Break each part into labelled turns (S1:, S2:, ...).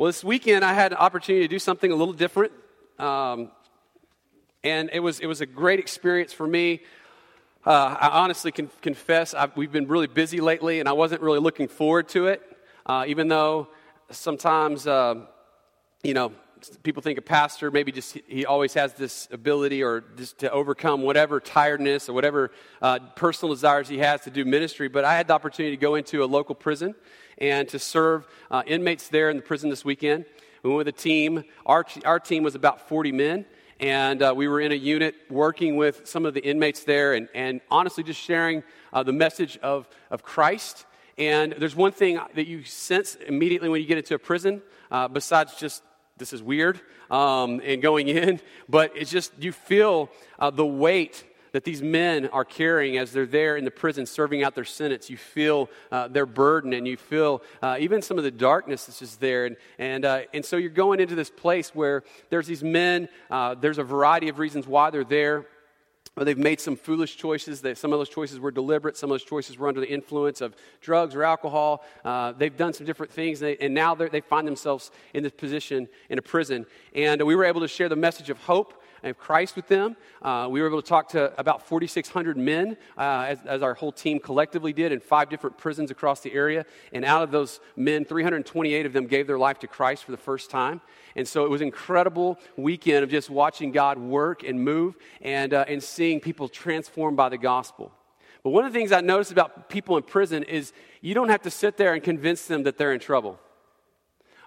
S1: Well, this weekend I had an opportunity to do something a little different. Um, and it was, it was a great experience for me. Uh, I honestly can confess I've, we've been really busy lately, and I wasn't really looking forward to it, uh, even though sometimes, uh, you know, people think a pastor maybe just he always has this ability or just to overcome whatever tiredness or whatever uh, personal desires he has to do ministry but i had the opportunity to go into a local prison and to serve uh, inmates there in the prison this weekend. We went with a team. Our, our team was about 40 men and uh, we were in a unit working with some of the inmates there and, and honestly just sharing uh, the message of, of christ. And there's one thing that you sense immediately when you get into a prison uh, besides just this is weird um, and going in, but it's just you feel uh, the weight that these men are carrying as they're there in the prison serving out their sentence. You feel uh, their burden and you feel uh, even some of the darkness that's just there. And, and, uh, and so you're going into this place where there's these men, uh, there's a variety of reasons why they're there or they've made some foolish choices. That some of those choices were deliberate. Some of those choices were under the influence of drugs or alcohol. Uh, they've done some different things, and, they, and now they find themselves in this position in a prison. And we were able to share the message of hope of Christ with them. Uh, we were able to talk to about 4,600 men, uh, as, as, our whole team collectively did, in five different prisons across the area. And out of those men, 328 of them gave their life to Christ for the first time. And so it was an incredible weekend of just watching God work and move and, uh, and seeing people transformed by the gospel. But one of the things I noticed about people in prison is you don't have to sit there and convince them that they're in trouble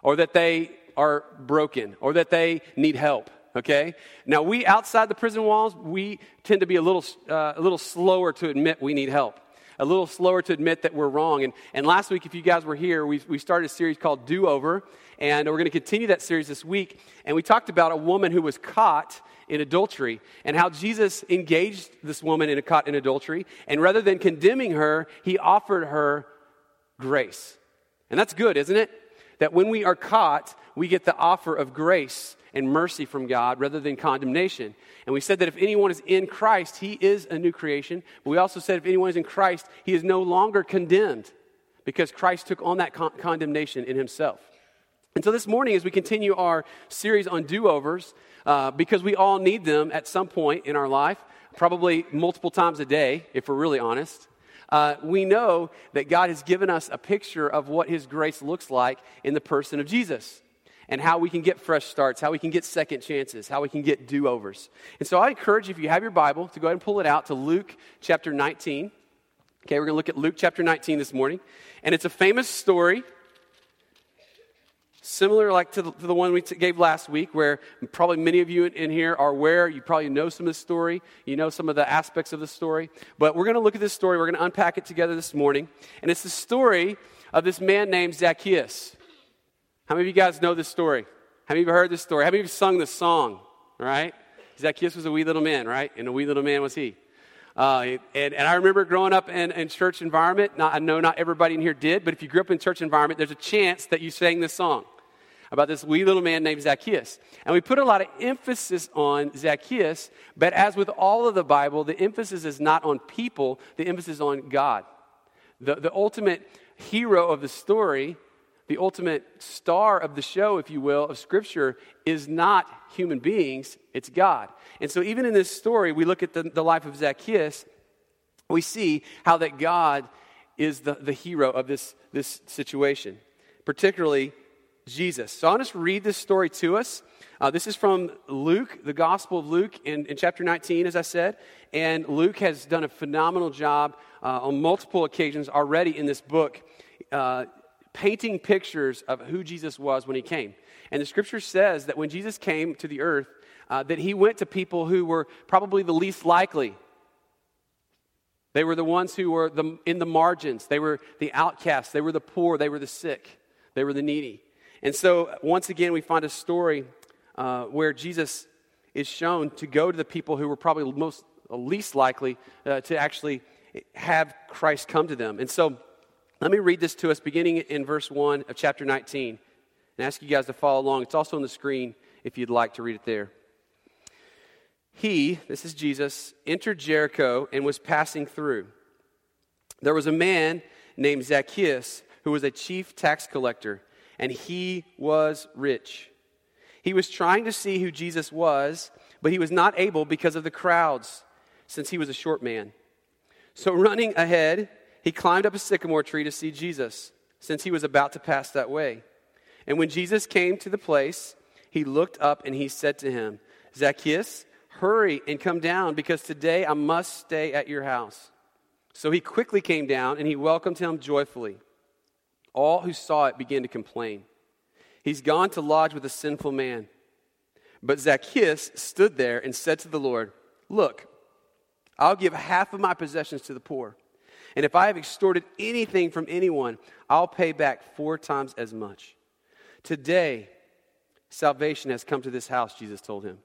S1: or that they are broken or that they need help okay? Now, we outside the prison walls, we tend to be a little, uh, a little slower to admit we need help, a little slower to admit that we're wrong. And, and last week, if you guys were here, we, we started a series called Do Over, and we're going to continue that series this week. And we talked about a woman who was caught in adultery and how Jesus engaged this woman in a caught in adultery. And rather than condemning her, he offered her grace. And that's good, isn't it? That when we are caught, we get the offer of grace and mercy from God rather than condemnation. And we said that if anyone is in Christ, he is a new creation. But we also said if anyone is in Christ, he is no longer condemned because Christ took on that con- condemnation in himself. And so this morning, as we continue our series on do overs, uh, because we all need them at some point in our life, probably multiple times a day, if we're really honest. Uh, we know that God has given us a picture of what His grace looks like in the person of Jesus and how we can get fresh starts, how we can get second chances, how we can get do overs. And so I encourage you, if you have your Bible, to go ahead and pull it out to Luke chapter 19. Okay, we're going to look at Luke chapter 19 this morning. And it's a famous story, similar like to the, to the one we t- gave last week, where probably many of you in here are aware. You probably know some of the story, you know some of the aspects of the story. But we're going to look at this story, we're going to unpack it together this morning. And it's the story of this man named Zacchaeus. How many of you guys know this story? How many of you heard this story? How many of you sung this song? Right? Zacchaeus was a wee little man, right? And a wee little man was he. Uh, and, and, I remember growing up in, in church environment. Not, I know not everybody in here did, but if you grew up in church environment, there's a chance that you sang this song about this wee little man named Zacchaeus. And we put a lot of emphasis on Zacchaeus, but as with all of the Bible, the emphasis is not on people, the emphasis is on God. The, the ultimate hero of the story the ultimate star of the show, if you will, of Scripture is not human beings, it's God. And so, even in this story, we look at the, the life of Zacchaeus, we see how that God is the, the hero of this, this situation, particularly Jesus. So, I'll just read this story to us. Uh, this is from Luke, the Gospel of Luke, in, in chapter 19, as I said. And Luke has done a phenomenal job uh, on multiple occasions already in this book. Uh, painting pictures of who Jesus was when he came. And the scripture says that when Jesus came to the earth, uh, that he went to people who were probably the least likely. They were the ones who were the, in the margins. They were the outcasts. They were the poor. They were the sick. They were the needy. And so, once again, we find a story uh, where Jesus is shown to go to the people who were probably most least likely uh, to actually have Christ come to them. And so, let me read this to us beginning in verse 1 of chapter 19 and ask you guys to follow along. It's also on the screen if you'd like to read it there. He, this is Jesus, entered Jericho and was passing through. There was a man named Zacchaeus who was a chief tax collector and he was rich. He was trying to see who Jesus was, but he was not able because of the crowds, since he was a short man. So, running ahead, he climbed up a sycamore tree to see Jesus, since he was about to pass that way. And when Jesus came to the place, he looked up and he said to him, Zacchaeus, hurry and come down, because today I must stay at your house. So he quickly came down and he welcomed him joyfully. All who saw it began to complain. He's gone to lodge with a sinful man. But Zacchaeus stood there and said to the Lord, Look, I'll give half of my possessions to the poor. And if I have extorted anything from anyone, I'll pay back four times as much. Today, salvation has come to this house, Jesus told him.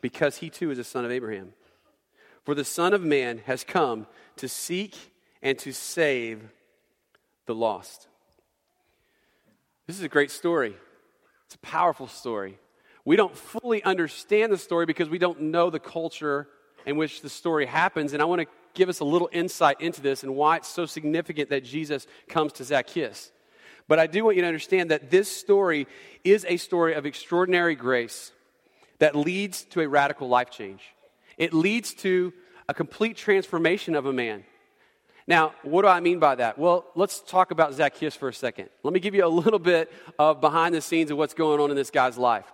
S1: Because he too is a son of Abraham. For the Son of Man has come to seek and to save the lost. This is a great story. It's a powerful story. We don't fully understand the story because we don't know the culture in which the story happens. And I want to give us a little insight into this and why it's so significant that Jesus comes to Zacchaeus. But I do want you to understand that this story is a story of extraordinary grace that leads to a radical life change. It leads to a complete transformation of a man. Now, what do I mean by that? Well, let's talk about Zacchaeus for a second. Let me give you a little bit of behind the scenes of what's going on in this guy's life.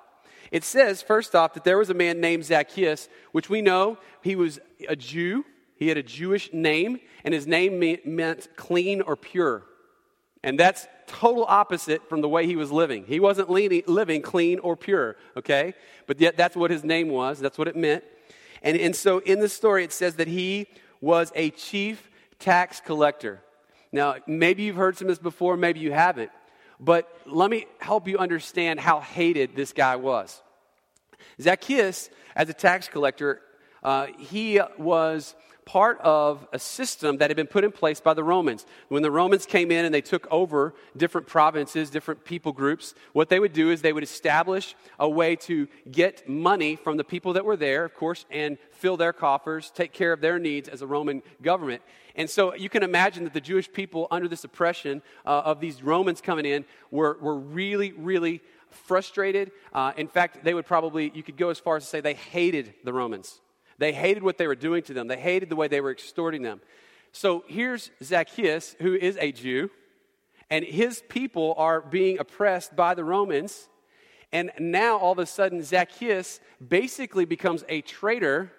S1: It says, first off, that there was a man named Zacchaeus, which we know he was a Jew. He had a Jewish name, and his name meant clean or pure. And that's total opposite from the way he was living. He wasn't living clean or pure, okay? But yet that's what his name was, that's what it meant. And, and so in the story, it says that he was a chief tax collector. Now, maybe you've heard some of this before, maybe you haven't. But let me help you understand how hated this guy was. Zacchaeus, as a tax collector, uh, he was part of a system that had been put in place by the Romans. When the Romans came in and they took over different provinces, different people groups, what they would do is they would establish a way to get money from the people that were there, of course, and fill their coffers, take care of their needs as a Roman government. And so you can imagine that the Jewish people, under this oppression uh, of these Romans coming in, were, were really, really frustrated. Uh, in fact, they would probably, you could go as far as to say they hated the Romans. They hated what they were doing to them, they hated the way they were extorting them. So here's Zacchaeus, who is a Jew, and his people are being oppressed by the Romans. And now, all of a sudden, Zacchaeus basically becomes a traitor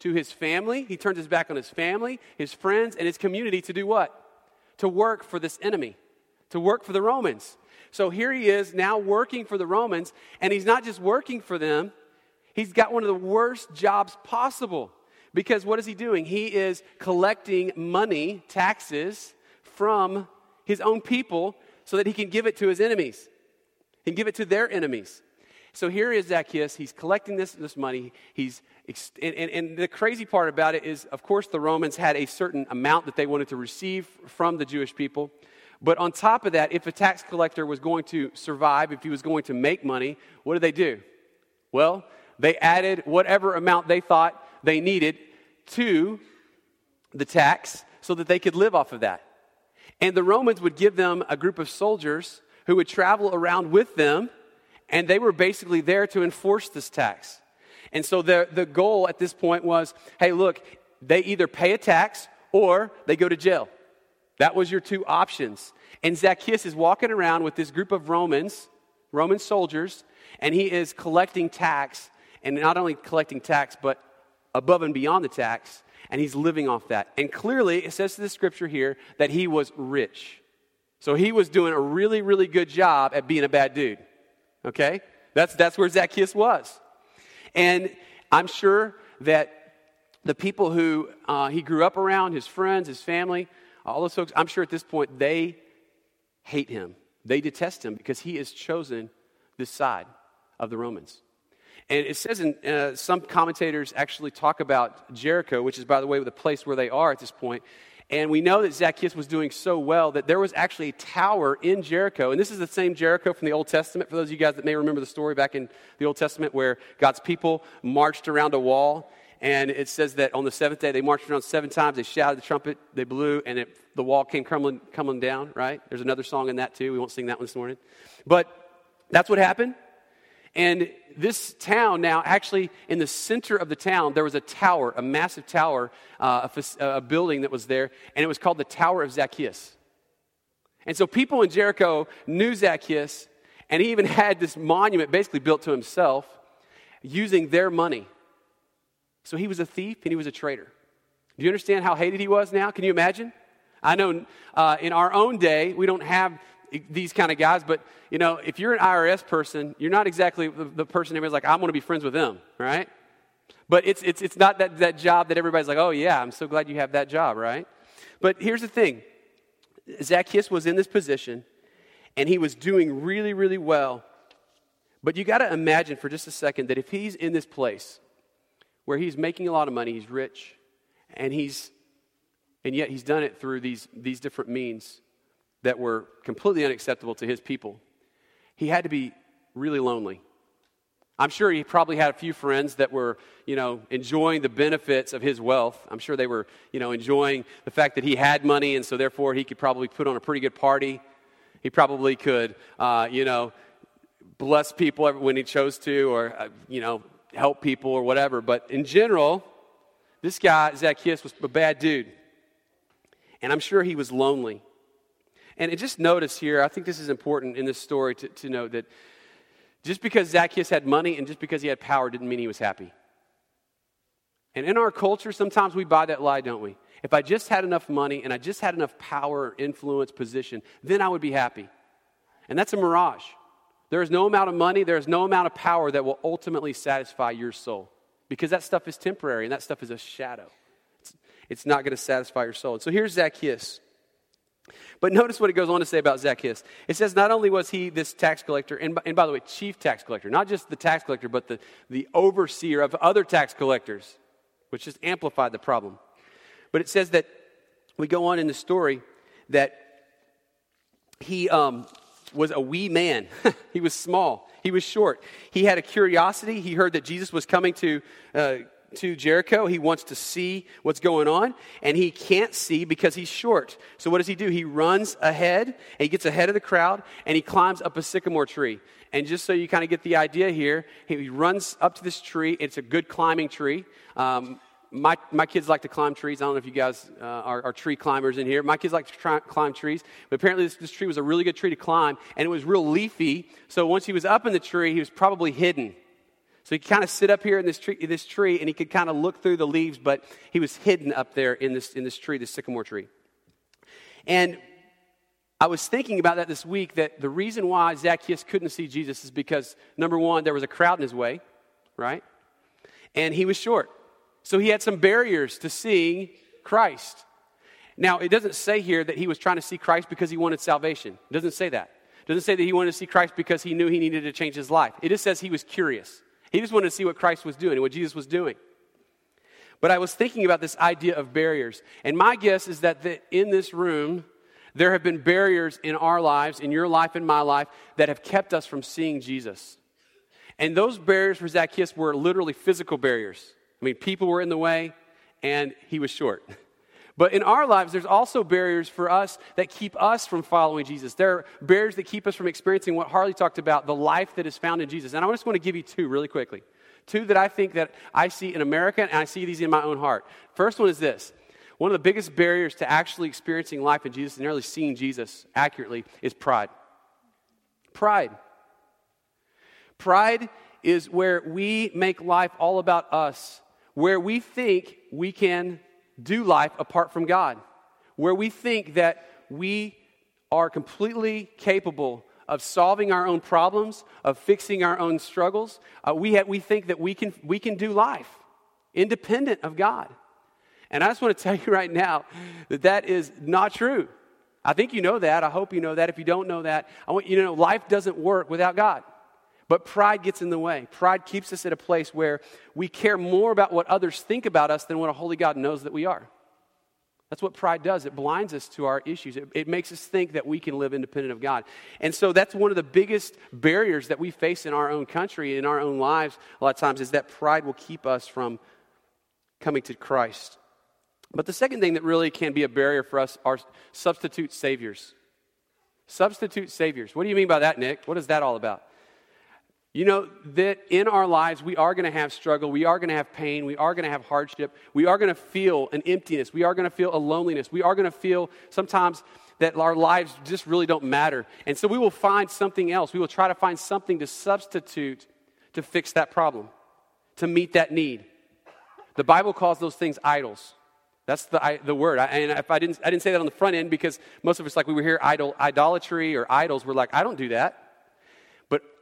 S1: to his family. He turns his back on his family, his friends, and his community to do what? To work for this enemy, to work for the Romans. So here he is now working for the Romans, and he's not just working for them, He's got one of the worst jobs possible. Because what is he doing? He is collecting money, taxes, from his own people so that he can give it to his enemies. Can give it to their enemies. So here is Zacchaeus. He's collecting this, this money. He's, and, and, and the crazy part about it is, of course, the Romans had a certain amount that they wanted to receive from the Jewish people. But on top of that, if a tax collector was going to survive, if he was going to make money, what did they do? Well, they added whatever amount they thought they needed to the tax so that they could live off of that. And the Romans would give them a group of soldiers who would travel around with them, and they were basically there to enforce this tax. And so the, the goal at this point was hey, look, they either pay a tax or they go to jail. That was your two options. And Zacchaeus is walking around with this group of Romans, Roman soldiers, and he is collecting tax and not only collecting tax, but above and beyond the tax, and he's living off that. And clearly, it says to the scripture here that he was rich. So he was doing a really, really good job at being a bad dude. Okay? That's, that's where Zacchaeus was. And I'm sure that the people who uh, he grew up around, his friends, his family, all those folks, I'm sure at this point they hate him. They detest him because he has chosen this side of the Romans. And it says in uh, some commentators actually talk about Jericho, which is, by the way, the place where they are at this point. And we know that Zacchaeus was doing so well that there was actually a tower in Jericho. And this is the same Jericho from the Old Testament, for those of you guys that may remember the story back in the Old Testament where God's people marched around a wall. And it says that on the seventh day, they marched around seven times. They shouted the trumpet, they blew, and it the wall came crumbling, crumbling down, right? There's another song in that too. We won't sing that one this morning. But that's what happened. And this town now, actually, in the center of the town, there was a tower, a massive tower, uh, a, a building that was there, and it was called the Tower of Zacchaeus. And so people in Jericho knew Zacchaeus, and he even had this monument basically built to himself using their money. So he was a thief and he was a traitor. Do you understand how hated he was now? Can you imagine? I know uh, in our own day, we don't have these kind of guys, but you know, if you're an IRS person, you're not exactly the, the person everybody's like, I'm going to be friends with them, right? But it's, it's, it's not that, that job that everybody's like, oh, yeah, I'm so glad you have that job, right? But here's the thing Zacchaeus was in this position, and he was doing really, really well. But you got to imagine for just a second that if he's in this place where he's making a lot of money, he's rich, and he's and yet he's done it through these, these different means that were completely unacceptable to his people. He had to be really lonely. I'm sure he probably had a few friends that were, you know, enjoying the benefits of his wealth. I'm sure they were, you know, enjoying the fact that he had money, and so therefore he could probably put on a pretty good party. He probably could, uh, you know, bless people when he chose to, or, uh, you know, help people or whatever. But in general, this guy, Zacchaeus, was a bad dude. And I'm sure he was lonely. And just notice here, I think this is important in this story to, to note that just because Zacchaeus had money and just because he had power didn't mean he was happy. And in our culture, sometimes we buy that lie, don't we? If I just had enough money and I just had enough power, influence, position, then I would be happy. And that's a mirage. There is no amount of money, there is no amount of power that will ultimately satisfy your soul because that stuff is temporary and that stuff is a shadow. It's, it's not going to satisfy your soul. And so here's Zacchaeus. But notice what it goes on to say about Zacchaeus. It says not only was he this tax collector, and, and by the way, chief tax collector, not just the tax collector, but the, the overseer of other tax collectors, which just amplified the problem. But it says that we go on in the story that he um, was a wee man. he was small. He was short. He had a curiosity. He heard that Jesus was coming to uh, to Jericho. He wants to see what's going on, and he can't see because he's short. So, what does he do? He runs ahead, and he gets ahead of the crowd, and he climbs up a sycamore tree. And just so you kind of get the idea here, he runs up to this tree. It's a good climbing tree. Um, my, my kids like to climb trees. I don't know if you guys uh, are, are, tree climbers in here. My kids like to try, climb trees. But apparently, this, this tree was a really good tree to climb, and it was real leafy. So once he was up in the tree, he was probably hidden. So he could kind of sit up here in this tree, this tree, and he could kind of look through the leaves, but he was hidden up there in this, in this tree, this sycamore tree. And I was thinking about that this week that the reason why Zacchaeus couldn't see Jesus is because, number one, there was a crowd in his way, right? And he was short. So he had some barriers to seeing Christ. Now, it doesn't say here that he was trying to see Christ because he wanted salvation. It doesn't say that. It doesn't say that he wanted to see Christ because he knew he needed to change his life. It just says he was curious. He just wanted to see what Christ was doing and what Jesus was doing. But I was thinking about this idea of barriers. And my guess is that the, in this room, there have been barriers in our lives, in your life, in my life, that have kept us from seeing Jesus. And those barriers for Zacchaeus were literally physical barriers. I mean, people were in the way, and he was short. But in our lives, there's also barriers for us that keep us from following Jesus. There are barriers that keep us from experiencing what Harley talked about, the life that is found in Jesus. And I just want to give you two really quickly. Two that I think that I see in America, and I see these in my own heart. First one is this. One of the biggest barriers to actually experiencing life in Jesus and really seeing Jesus accurately is pride. Pride. Pride is where we make life all about us, where we think we can do life apart from God, where we think that we are completely capable of solving our own problems, of fixing our own struggles. Uh, we, we think that we can, we can do life independent of God. And I just want to tell you right now that that is not true. I think you know that. I hope you know that. If you don't know that, I want you to know life doesn't work without God. But pride gets in the way. Pride keeps us at a place where we care more about what others think about us than what a holy God knows that we are. That's what pride does. It blinds us to our issues. It, it, makes us think that we can live independent of God. And so that's one of the biggest barriers that we face in our own country, in our own lives, a lot of times, is that pride will keep us from coming to Christ. But the second thing that really can be a barrier for us are substitute saviors. Substitute saviors. What do you mean by that, Nick? What is that all about? You know, that in our lives, we are going to have struggle. We are going to have pain. We are going to have hardship. We are going to feel an emptiness. We are going to feel a loneliness. We are going to feel sometimes that our lives just really don't matter. And so we will find something else. We will try to find something to substitute to fix that problem, to meet that need. The Bible calls those things idols. That's the, the word. I, and if I didn't, I didn't say that on the front end because most of us, like we were here, idol, idolatry or idols, we're like, I don't do that.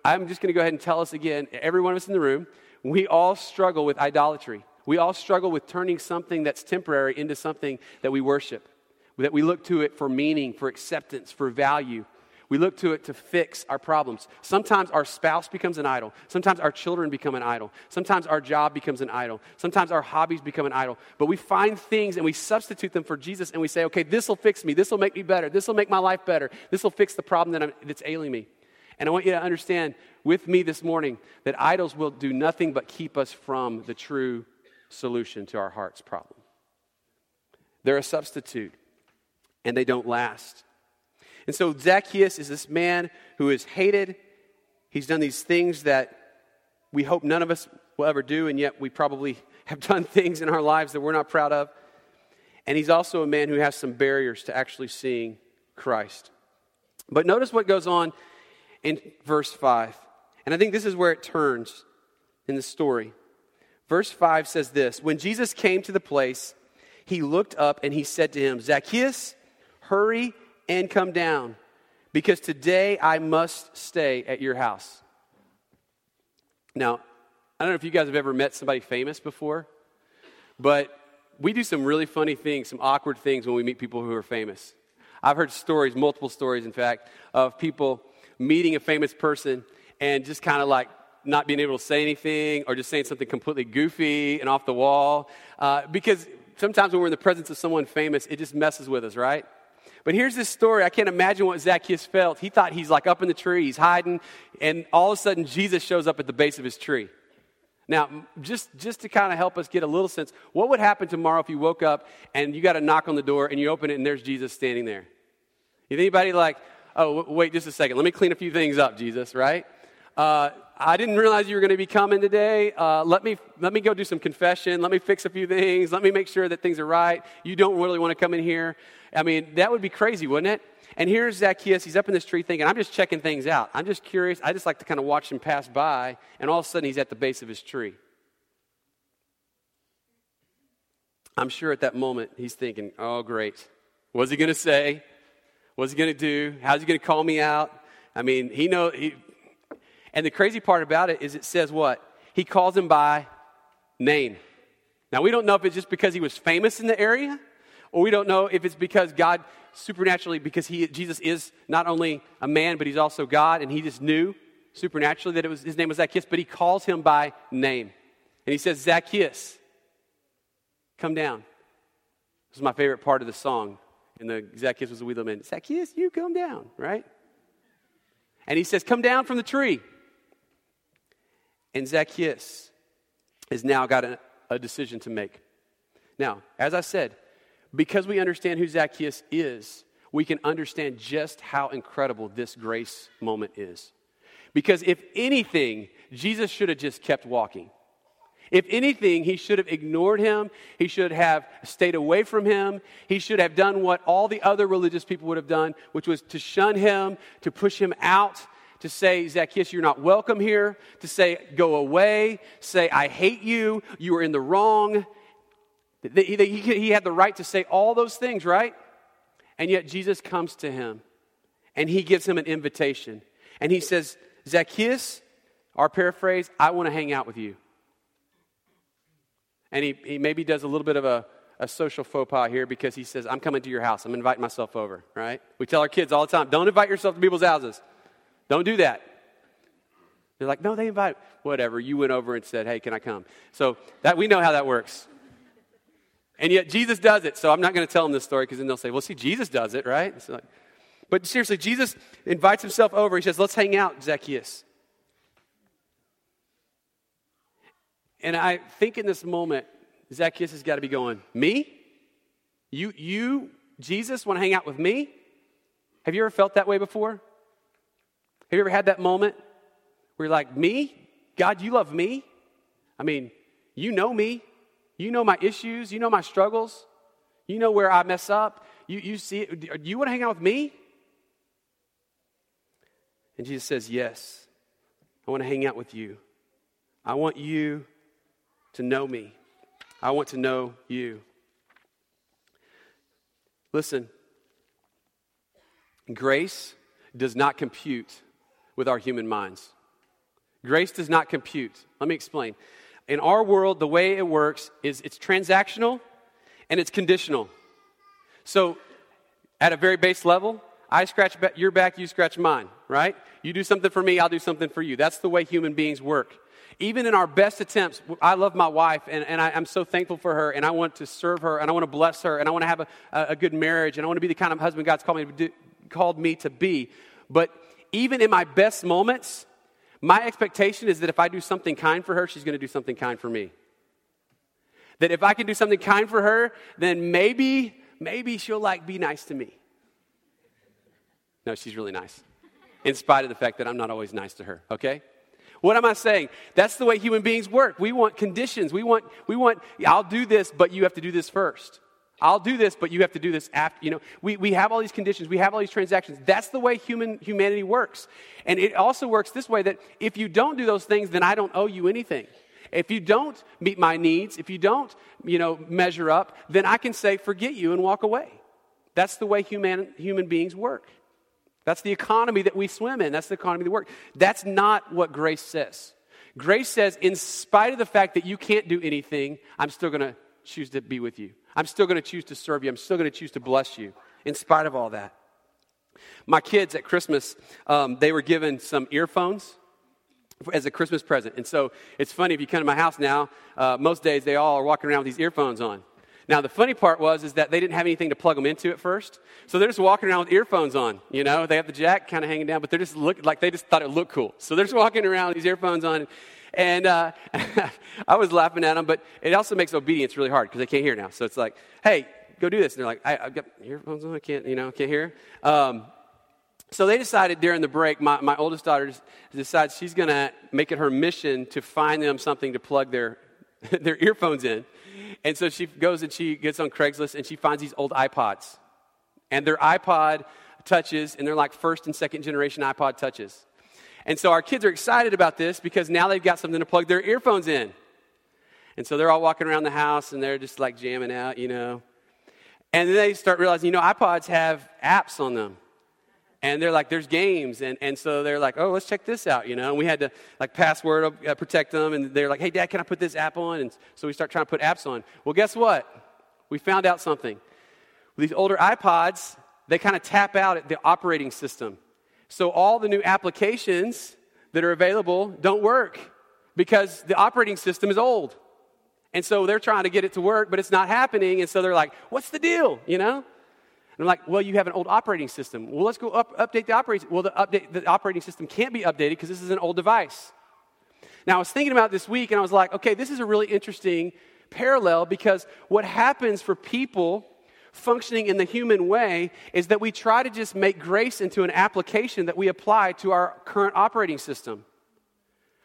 S1: I'm just going to go ahead and tell us again, every one of us in the room, we all struggle with idolatry. We all struggle with turning something that's temporary into something that we worship, that we look to it for meaning, for acceptance, for value. We look to it to fix our problems. Sometimes our spouse becomes an idol. Sometimes our children become an idol. Sometimes our job becomes an idol. Sometimes our hobbies become an idol. But we find things and we substitute them for Jesus and we say, okay, this will fix me. This will make me better. This will make my life better. This will fix the problem that I'm, that's ailing me. And I want you to understand with me this morning that idols will do nothing but keep us from the true solution to our heart's problem. They're a substitute and they don't last. And so Zacchaeus is this man who is hated. He's done these things that we hope none of us will ever do, and yet we probably have done things in our lives that we're not proud of. And he's also a man who has some barriers to actually seeing Christ. But notice what goes on in verse 5. And I think this is where it turns in the story. Verse 5 says this When Jesus came to the place, he looked up and he said to him, Zacchaeus, hurry and come down, because today I must stay at your house. Now, I don't know if you guys have ever met somebody famous before, but we do some really funny things, some awkward things when we meet people who are famous. I've heard stories, multiple stories, in fact, of people meeting a famous person and just kind of like not being able to say anything or just saying something completely goofy and off the wall. Uh, because sometimes when we're in the presence of someone famous, it just messes with us, right? But here's this story. I can't imagine what Zacchaeus felt. He thought he's like up in the tree, he's hiding, and all of a sudden Jesus shows up at the base of his tree. Now, just, just to kind of help us get a little sense, what would happen tomorrow if you woke up and you got a knock on the door and you open it and there's Jesus standing there? Is anybody like, oh, wait just a second, let me clean a few things up, Jesus, right? Uh, I didn't realize you were going to be coming today. Uh, let, me, let me go do some confession. Let me fix a few things. Let me make sure that things are right. You don't really want to come in here. I mean, that would be crazy, wouldn't it? And here's Zacchaeus. He's up in this tree thinking, I'm just checking things out. I'm just curious. I just like to kind of watch him pass by. And all of a sudden, he's at the base of his tree. I'm sure at that moment, he's thinking, oh, great. What's he going to say? What's he going to do? How's he going to call me out? I mean, he know he, and the crazy part about it is it says what? He calls him by name. Now, we don't know if it's just because he was famous in the area, or we don't know if it's because God supernaturally, because he, Jesus is not only a man, but he's also God, and he just knew supernaturally that it was, his name was Zacchaeus, but he calls him by name. And he says, Zacchaeus, come down. This is my favorite part of the song. And the Zacchaeus was a wee little man. Zacchaeus, you come down, right? And he says, Come down from the tree. And Zacchaeus has now got a, a decision to make. Now, as I said, because we understand who Zacchaeus is, we can understand just how incredible this grace moment is. Because if anything, Jesus should have just kept walking. If anything, he should have ignored him. He should have stayed away from him. He should have done what all the other religious people would have done, which was to shun him, to push him out, to say, Zacchaeus, you're not welcome here, to say, go away, say, I hate you, you are in the wrong. He had the right to say all those things, right? And yet Jesus comes to him and he gives him an invitation. And he says, Zacchaeus, our paraphrase, I want to hang out with you. And he, he maybe does a little bit of a, a social faux pas here because he says, I'm coming to your house. I'm inviting myself over, right? We tell our kids all the time, don't invite yourself to people's houses. Don't do that. They're like, no, they invite. Whatever. You went over and said, hey, can I come? So that we know how that works. And yet Jesus does it. So I'm not going to tell them this story because then they'll say, well, see, Jesus does it, right? Like, but seriously, Jesus invites himself over. He says, let's hang out, Zacchaeus. And I think in this moment, Zacchaeus has got to be going, me? You, you, Jesus, want to hang out with me? Have you ever felt that way before? Have you ever had that moment where you're like, me? God, you love me? I mean, you know me. You know my issues. You know my struggles. You know where I mess up. You, you see it. Do you want to hang out with me? And Jesus says, Yes, I want to hang out with you. I want you to know me. I want to know you. Listen, grace does not compute with our human minds. Grace does not compute. Let me explain. In our world, the way it works is it's transactional and it's conditional. So, at a very base level, I scratch your back, you scratch mine, right? You do something for me, I'll do something for you. That's the way human beings work. Even in our best attempts, I love my wife and, and I, am so thankful for her and I want to serve her and I want to bless her and I want to have a, a good marriage and I want to be the kind of husband God's called me, to do, called me to be. But even in my best moments, my expectation is that if I do something kind for her, she's going to do something kind for me. That if I can do something kind for her, then maybe, maybe she'll like be nice to me. No, she's really nice, in spite of the fact that I'm not always nice to her, okay? What am I saying? That's the way human beings work. We want conditions. We want, we want, I'll do this, but you have to do this first. I'll do this, but you have to do this after. You know, we, we have all these conditions, we have all these transactions. That's the way human humanity works. And it also works this way that if you don't do those things, then I don't owe you anything. If you don't meet my needs, if you don't, you know, measure up, then I can say, forget you and walk away. That's the way human, human beings work. That's the economy that we swim in. That's the economy that work. That's not what grace says. Grace says, in spite of the fact that you can't do anything, I'm still going to choose to be with you. I'm still going to choose to serve you. I'm still going to choose to bless you in spite of all that. My kids at Christmas, um, they were given some earphones as a Christmas present. And so it's funny if you come to my house now, uh, most days they all are walking around with these earphones on. Now, the funny part was is that they didn't have anything to plug them into at first. So they're just walking around with earphones on, you know. They have the jack kind of hanging down, but they're just look like they just thought it looked cool. So they're just walking around with these earphones on. And uh, I was laughing at them, but it also makes obedience really hard because they can't hear now. So it's like, hey, go do this. And they're like, I, have got earphones on, I can't, you know, can't hear. Um, so they decided during the break, my, my oldest daughter decides she's going to make it her mission to find them something to plug their, their earphones in. And so she goes and she gets on Craigslist and she finds these old iPods. And they're iPod touches, and they're like first and second generation iPod touches. And so our kids are excited about this because now they've got something to plug their earphones in. And so they're all walking around the house and they're just like jamming out, you know. And then they start realizing, you know, iPods have apps on them. And they're like, there's games. And, and so they're like, oh, let's check this out, you know. And we had to like password uh, protect them. And they're like, hey, Dad, can I put this app on? And so we start trying to put apps on. Well, guess what? We found out something. With these older iPods, they kind of tap out at the operating system. So all the new applications that are available don't work because the operating system is old. And so they're trying to get it to work, but it's not happening. And so they're like, what's the deal? You know? And I'm like, well, you have an old operating system. Well, let's go up, update the operating Well, the, update, the operating system can't be updated because this is an old device. Now, I was thinking about this week and I was like, okay, this is a really interesting parallel because what happens for people functioning in the human way is that we try to just make grace into an application that we apply to our current operating system,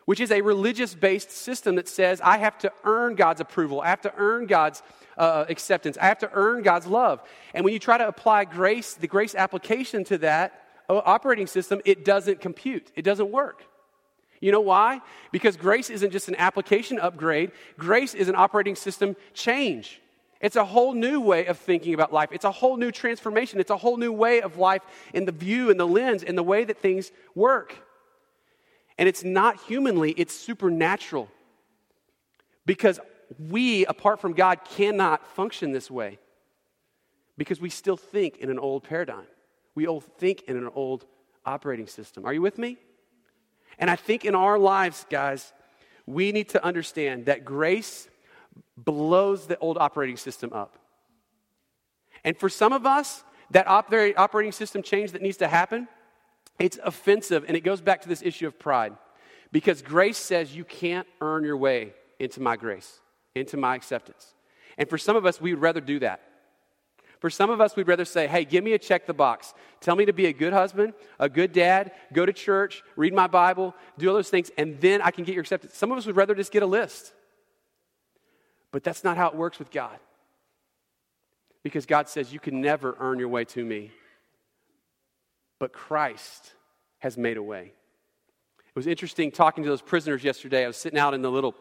S1: which is a religious based system that says, I have to earn God's approval, I have to earn God's uh, acceptance, I have to earn God's love. And when you try to apply grace, the grace application to that uh, operating system, it doesn't compute, it doesn't work. You know why? Because grace isn't just an application upgrade, grace is an operating system change. It's a whole new way of thinking about life. It's a whole new transformation. It's a whole new way of life in the view and the lens and the way that things work. And it's not humanly, it's supernatural. Because we, apart from God, cannot function this way. Because we still think in an old paradigm. We all think in an old operating system. Are you with me? And I think in our lives, guys, we need to understand that grace blows the old operating system up. And for some of us, that operating system change that needs to happen, it's offensive and it goes back to this issue of pride. Because grace says you can't earn your way into my grace, into my acceptance. And for some of us, we would rather do that. For some of us, we'd rather say, hey, give me a check the box. Tell me to be a good husband, a good dad, go to church, read my Bible, do all those things, and then I can get your acceptance. Some of us would rather just get a list. But that's not how it works with God. Because God says, you can never earn your way to me. But Christ has made a way. It was interesting talking to those prisoners yesterday. I was sitting out in the little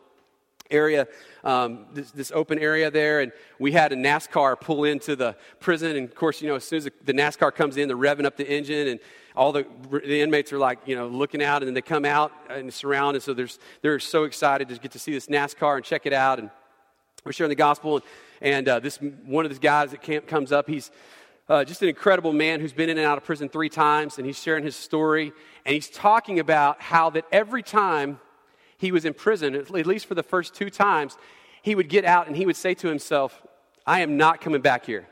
S1: area, um, this, this, open area there, and we had a NASCAR pull into the prison. And of course, you know, as soon as the NASCAR comes in, they're revving up the engine, and all the, the inmates are like, you know, looking out, and then they come out and surround. And so there's, they're so excited to get to see this NASCAR and check it out. And we're sharing the gospel, and, and uh, this one of these guys that camp comes up. He's uh, just an incredible man who's been in and out of prison three times, and he's sharing his story, and he's talking about how that every time he was in prison, at least for the first two times, he would get out and he would say to himself, I am not coming back here.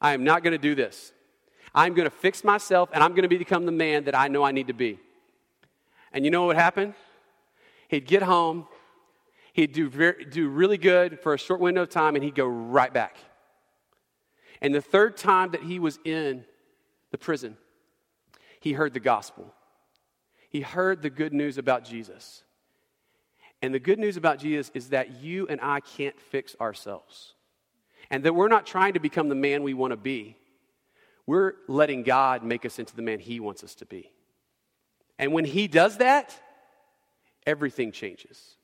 S1: I am not going to do this. I'm going to fix myself and I'm going to become the man that I know I need to be. And you know what happened? He'd get home, he'd do, very, do really good for a short window of time, and he'd go right back. And the third time that he was in the prison, he heard the gospel. He heard the good news about Jesus. And the good news about Jesus is that you and I can't fix ourselves. And that we're not trying to become the man we want to be. We're letting God make us into the man He wants us to be. And when He does that, everything changes.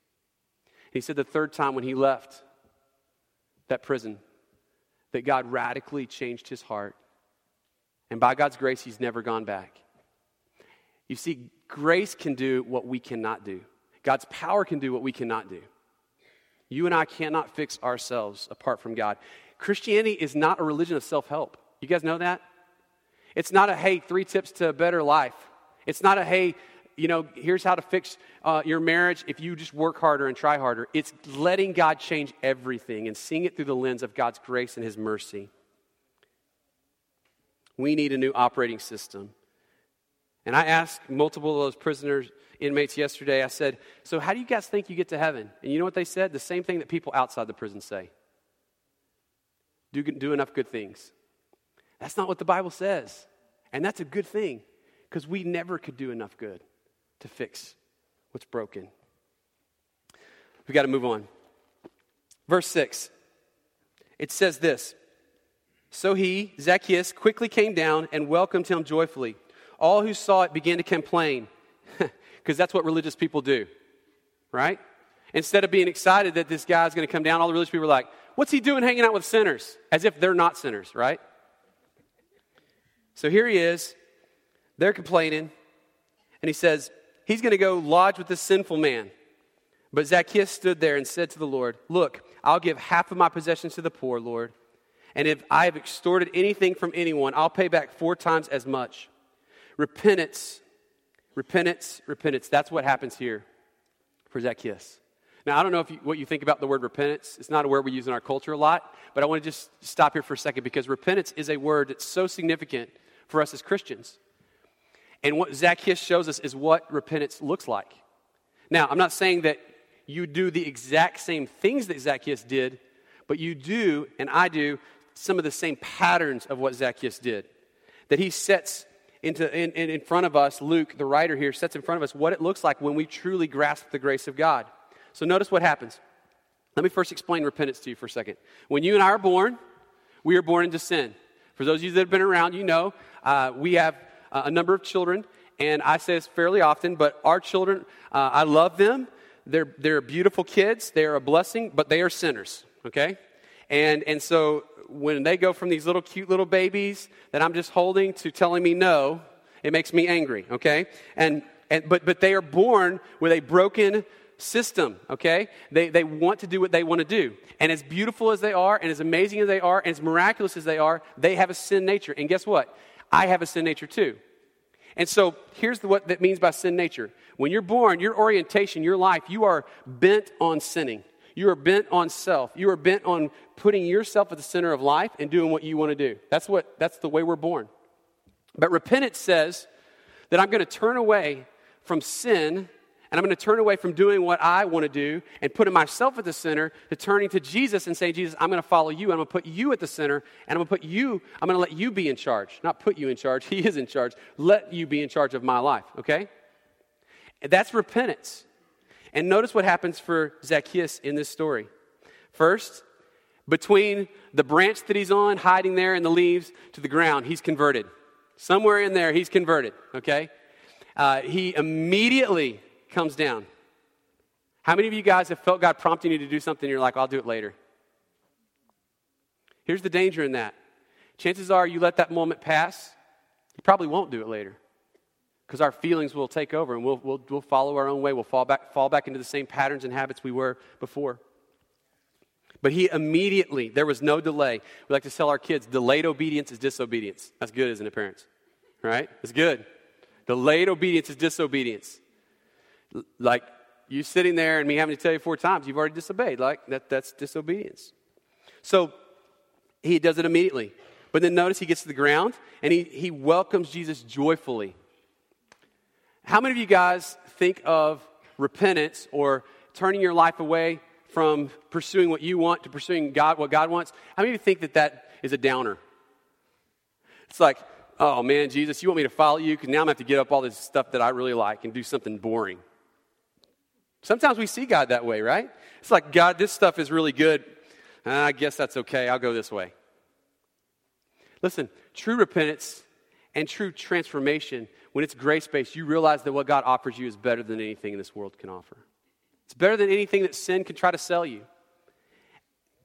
S1: He said the third time when he left that prison, that God radically changed his heart. And by God's grace, he's never gone back. You see, grace can do what we cannot do. God's power can do what we cannot do. You and I cannot fix ourselves apart from God. Christianity is not a religion of self help. You guys know that? It's not a, hey, three tips to a better life. It's not a, hey, you know, here's how to fix uh, your marriage if you just work harder and try harder. It's letting God change everything and seeing it through the lens of God's grace and His mercy. We need a new operating system. And I asked multiple of those prisoners, inmates yesterday, I said, So, how do you guys think you get to heaven? And you know what they said? The same thing that people outside the prison say do, do enough good things. That's not what the Bible says. And that's a good thing because we never could do enough good to fix what's broken. We've got to move on. Verse 6 it says this So he, Zacchaeus, quickly came down and welcomed him joyfully. All who saw it began to complain because that's what religious people do, right? Instead of being excited that this guy's going to come down, all the religious people are like, What's he doing hanging out with sinners? As if they're not sinners, right? So here he is. They're complaining. And he says, He's going to go lodge with this sinful man. But Zacchaeus stood there and said to the Lord, Look, I'll give half of my possessions to the poor, Lord. And if I have extorted anything from anyone, I'll pay back four times as much. Repentance Repentance, repentance. That's what happens here for Zacchaeus. Now, I don't know if you, what you think about the word repentance. It's not a word we use in our culture a lot, but I want to just stop here for a second because repentance is a word that's so significant for us as Christians. And what Zacchaeus shows us is what repentance looks like. Now, I'm not saying that you do the exact same things that Zacchaeus did, but you do, and I do, some of the same patterns of what Zacchaeus did. That he sets into, in, in front of us, Luke, the writer here, sets in front of us what it looks like when we truly grasp the grace of God. So notice what happens. Let me first explain repentance to you for a second. When you and I are born, we are born into sin. For those of you that have been around, you know uh, we have uh, a number of children, and I say this fairly often, but our children, uh, I love them. They're, they're beautiful kids, they are a blessing, but they are sinners, okay? And, and so when they go from these little cute little babies that I'm just holding to telling me no, it makes me angry, okay? And, and but, but they are born with a broken system, okay? They, they want to do what they want to do. And as beautiful as they are, and as amazing as they are, and as miraculous as they are, they have a sin nature. And guess what? I have a sin nature too. And so here's the, what that means by sin nature. When you're born, your orientation, your life, you are bent on sinning. You are bent on self. You are bent on putting yourself at the center of life and doing what you want to do. That's what that's the way we're born. But repentance says that I'm going to turn away from sin And I'm going to turn away from doing what I want to do and putting myself at the center to turning to Jesus and saying, Jesus, I'm going to follow you. I'm going to put you at the center and I'm going to put you, I'm going to let you be in charge. Not put you in charge. He is in charge. Let you be in charge of my life, okay? That's repentance. And notice what happens for Zacchaeus in this story. First, between the branch that he's on, hiding there in the leaves, to the ground, he's converted. Somewhere in there, he's converted, okay? Uh, he immediately comes down. How many of you guys have felt God prompting you to do something and you're like, I'll do it later? Here's the danger in that. Chances are you let that moment pass, you probably won't do it later. Because our feelings will take over and we'll, we'll, we'll follow our own way. We'll fall back, fall back into the same patterns and habits we were before. But he immediately, there was no delay. We like to tell our kids, delayed obedience is disobedience. That's good, isn't it, parents? Right? It's good. Delayed obedience is disobedience. Like you sitting there and me having to tell you four times, you've already disobeyed. Like that, that's disobedience. So he does it immediately. But then notice he gets to the ground and he, he welcomes Jesus joyfully. How many of you guys think of repentance or turning your life away from pursuing what you want to pursuing God, what God wants? How many of you think that that is a downer? It's like, oh man, Jesus, you want me to follow you? Because now I'm going to have to get up all this stuff that I really like and do something boring. Sometimes we see God that way, right? It's like, God, this stuff is really good. Uh, I guess that's okay. I'll go this way. Listen, true repentance and true transformation, when it's grace based, you realize that what God offers you is better than anything this world can offer. It's better than anything that sin can try to sell you.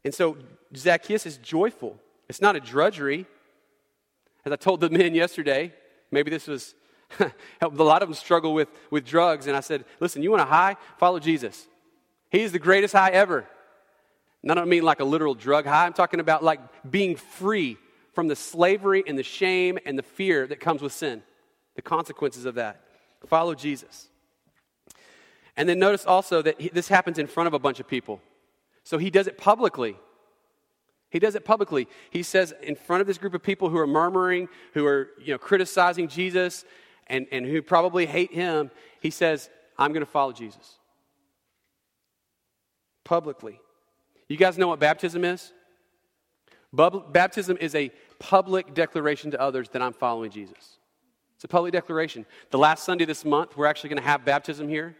S1: And so Zacchaeus is joyful. It's not a drudgery. As I told the men yesterday, maybe this was a lot of them struggle with, with drugs. And I said, listen, you want a high? Follow Jesus. He's the greatest high ever. And I don't mean like a literal drug high. I'm talking about like being free from the slavery and the shame and the fear that comes with sin, the consequences of that. Follow Jesus. And then notice also that he, this happens in front of a bunch of people. So he does it publicly. He does it publicly. He says in front of this group of people who are murmuring, who are you know, criticizing Jesus, and, and who probably hate him, he says, I'm going to follow Jesus. Publicly. You guys know what baptism is? Baptism is a public declaration to others that I'm following Jesus. It's a public declaration. The last Sunday this month, we're actually going to have baptism here.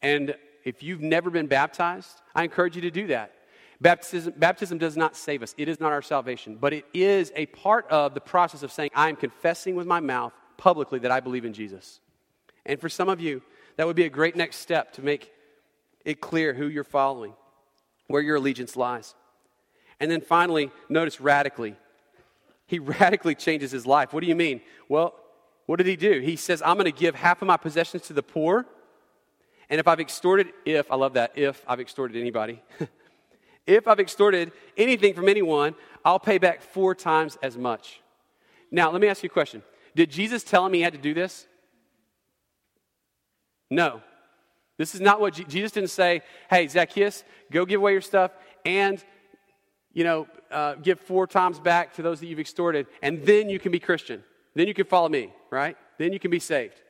S1: And if you've never been baptized, I encourage you to do that. Baptism, baptism does not save us, it is not our salvation, but it is a part of the process of saying, I am confessing with my mouth publicly that I believe in Jesus. And for some of you, that would be a great next step to make it clear who you're following, where your allegiance lies. And then finally, notice radically. He radically changes his life. What do you mean? Well, what did he do? He says, I'm going to give half of my possessions to the poor. And if I've extorted, if, I love that, if I've extorted anybody, if I've extorted anything from anyone, I'll pay back four times as much. Now, let me ask you a question. Did Jesus tell him he had to do this? No. This is not what Je- Jesus didn't say, hey, Zacchaeus, go give away your stuff and, you know, uh, give four times back to those that you've extorted, and then you can be Christian. Then you can follow me, right? Then you can be saved.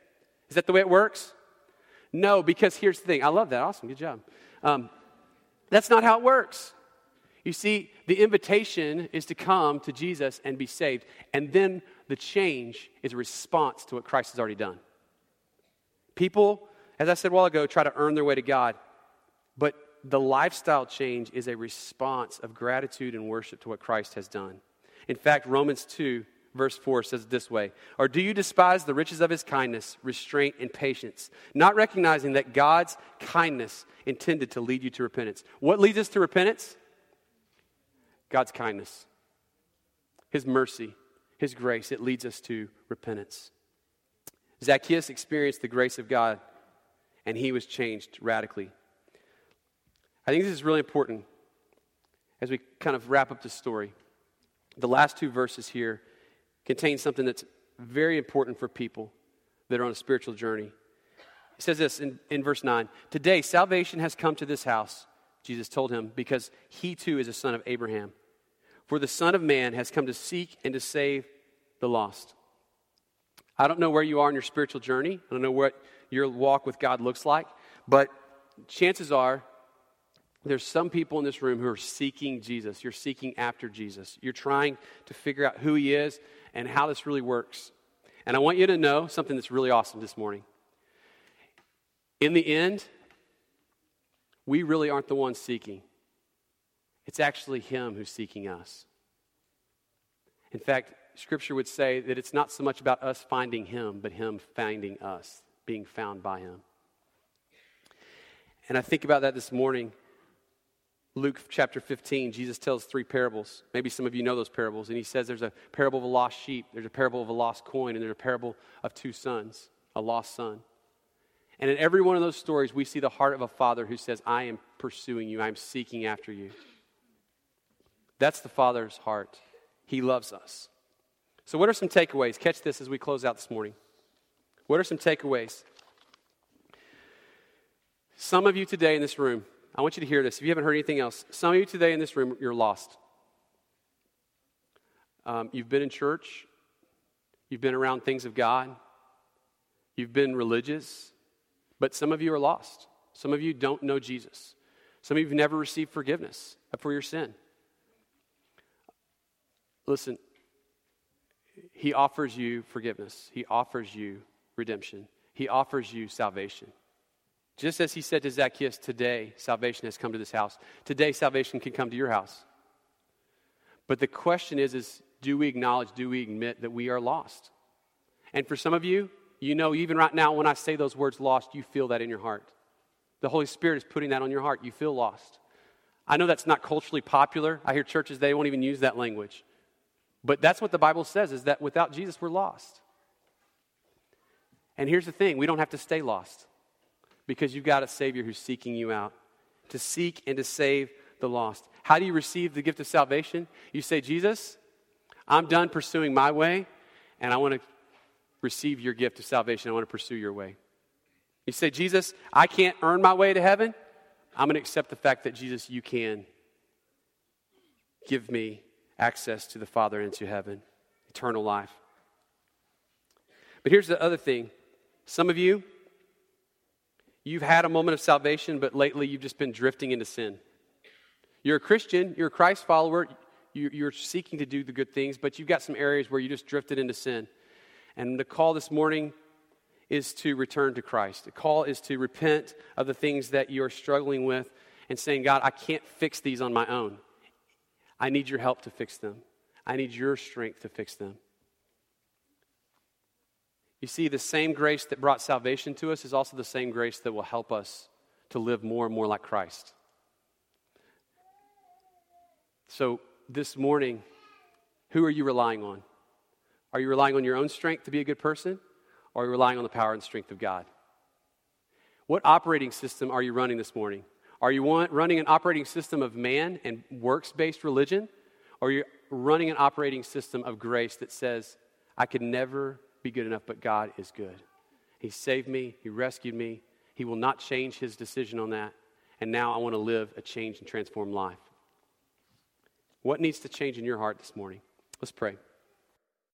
S1: Is that the way it works? No, because here's the thing. I love that. Awesome. Good job. Um, that's not how it works. You see, the invitation is to come to Jesus and be saved. And then the change is a response to what Christ has already done. People, as I said a while ago, try to earn their way to God. But the lifestyle change is a response of gratitude and worship to what Christ has done. In fact, Romans 2, verse 4 says this way Or do you despise the riches of his kindness, restraint, and patience, not recognizing that God's kindness intended to lead you to repentance? What leads us to repentance? God's kindness, His mercy, His grace. It leads us to repentance. Zacchaeus experienced the grace of God, and he was changed radically. I think this is really important as we kind of wrap up the story. The last two verses here contain something that's very important for people that are on a spiritual journey. It says this in, in verse 9 Today, salvation has come to this house, Jesus told him, because he too is a son of Abraham. For the Son of Man has come to seek and to save the lost. I don't know where you are in your spiritual journey. I don't know what your walk with God looks like. But chances are there's some people in this room who are seeking Jesus. You're seeking after Jesus. You're trying to figure out who he is and how this really works. And I want you to know something that's really awesome this morning. In the end, we really aren't the ones seeking. It's actually him who's seeking us. In fact, Scripture would say that it's not so much about us finding him, but him finding us, being found by him. And I think about that this morning. Luke chapter 15, Jesus tells three parables. Maybe some of you know those parables. And he says there's a parable of a lost sheep, there's a parable of a lost coin, and there's a parable of two sons, a lost son. And in every one of those stories, we see the heart of a father who says, I am pursuing you, I'm seeking after you. That's the father's heart. He loves us. So, what are some takeaways? Catch this as we close out this morning. What are some takeaways? Some of you today in this room, I want you to hear this. If you haven't heard anything else, some of you today in this room, you're lost. Um, you've been in church, you've been around things of God, you've been religious, but some of you are lost. Some of you don't know Jesus. Some of you have never received forgiveness for your sin. Listen, he offers you forgiveness, He offers you redemption, He offers you salvation. Just as He said to Zacchaeus, today salvation has come to this house. Today salvation can come to your house. But the question is, is do we acknowledge, do we admit that we are lost? And for some of you, you know, even right now, when I say those words lost, you feel that in your heart. The Holy Spirit is putting that on your heart. You feel lost. I know that's not culturally popular. I hear churches, they won't even use that language. But that's what the Bible says is that without Jesus, we're lost. And here's the thing we don't have to stay lost because you've got a Savior who's seeking you out to seek and to save the lost. How do you receive the gift of salvation? You say, Jesus, I'm done pursuing my way, and I want to receive your gift of salvation. I want to pursue your way. You say, Jesus, I can't earn my way to heaven. I'm going to accept the fact that, Jesus, you can give me access to the Father and to heaven, eternal life. But here's the other thing some of you, you've had a moment of salvation, but lately you've just been drifting into sin. You're a Christian, you're a Christ follower, you're seeking to do the good things, but you've got some areas where you just drifted into sin. And the call this morning is to return to Christ. The call is to repent of the things that you're struggling with and saying, God, I can't fix these on my own. I need your help to fix them. I need your strength to fix them. You see, the same grace that brought salvation to us is also the same grace that will help us to live more and more like Christ. So, this morning, who are you relying on? Are you relying on your own strength to be a good person? Or are you relying on the power and strength of God? What operating system are you running this morning? Are you running an operating system of man and works based religion? Or are you running an operating system of grace that says, I could never be good enough, but God is good? He saved me, He rescued me. He will not change His decision on that. And now I want to live a changed and transformed life. What needs to change in your heart this morning? Let's pray.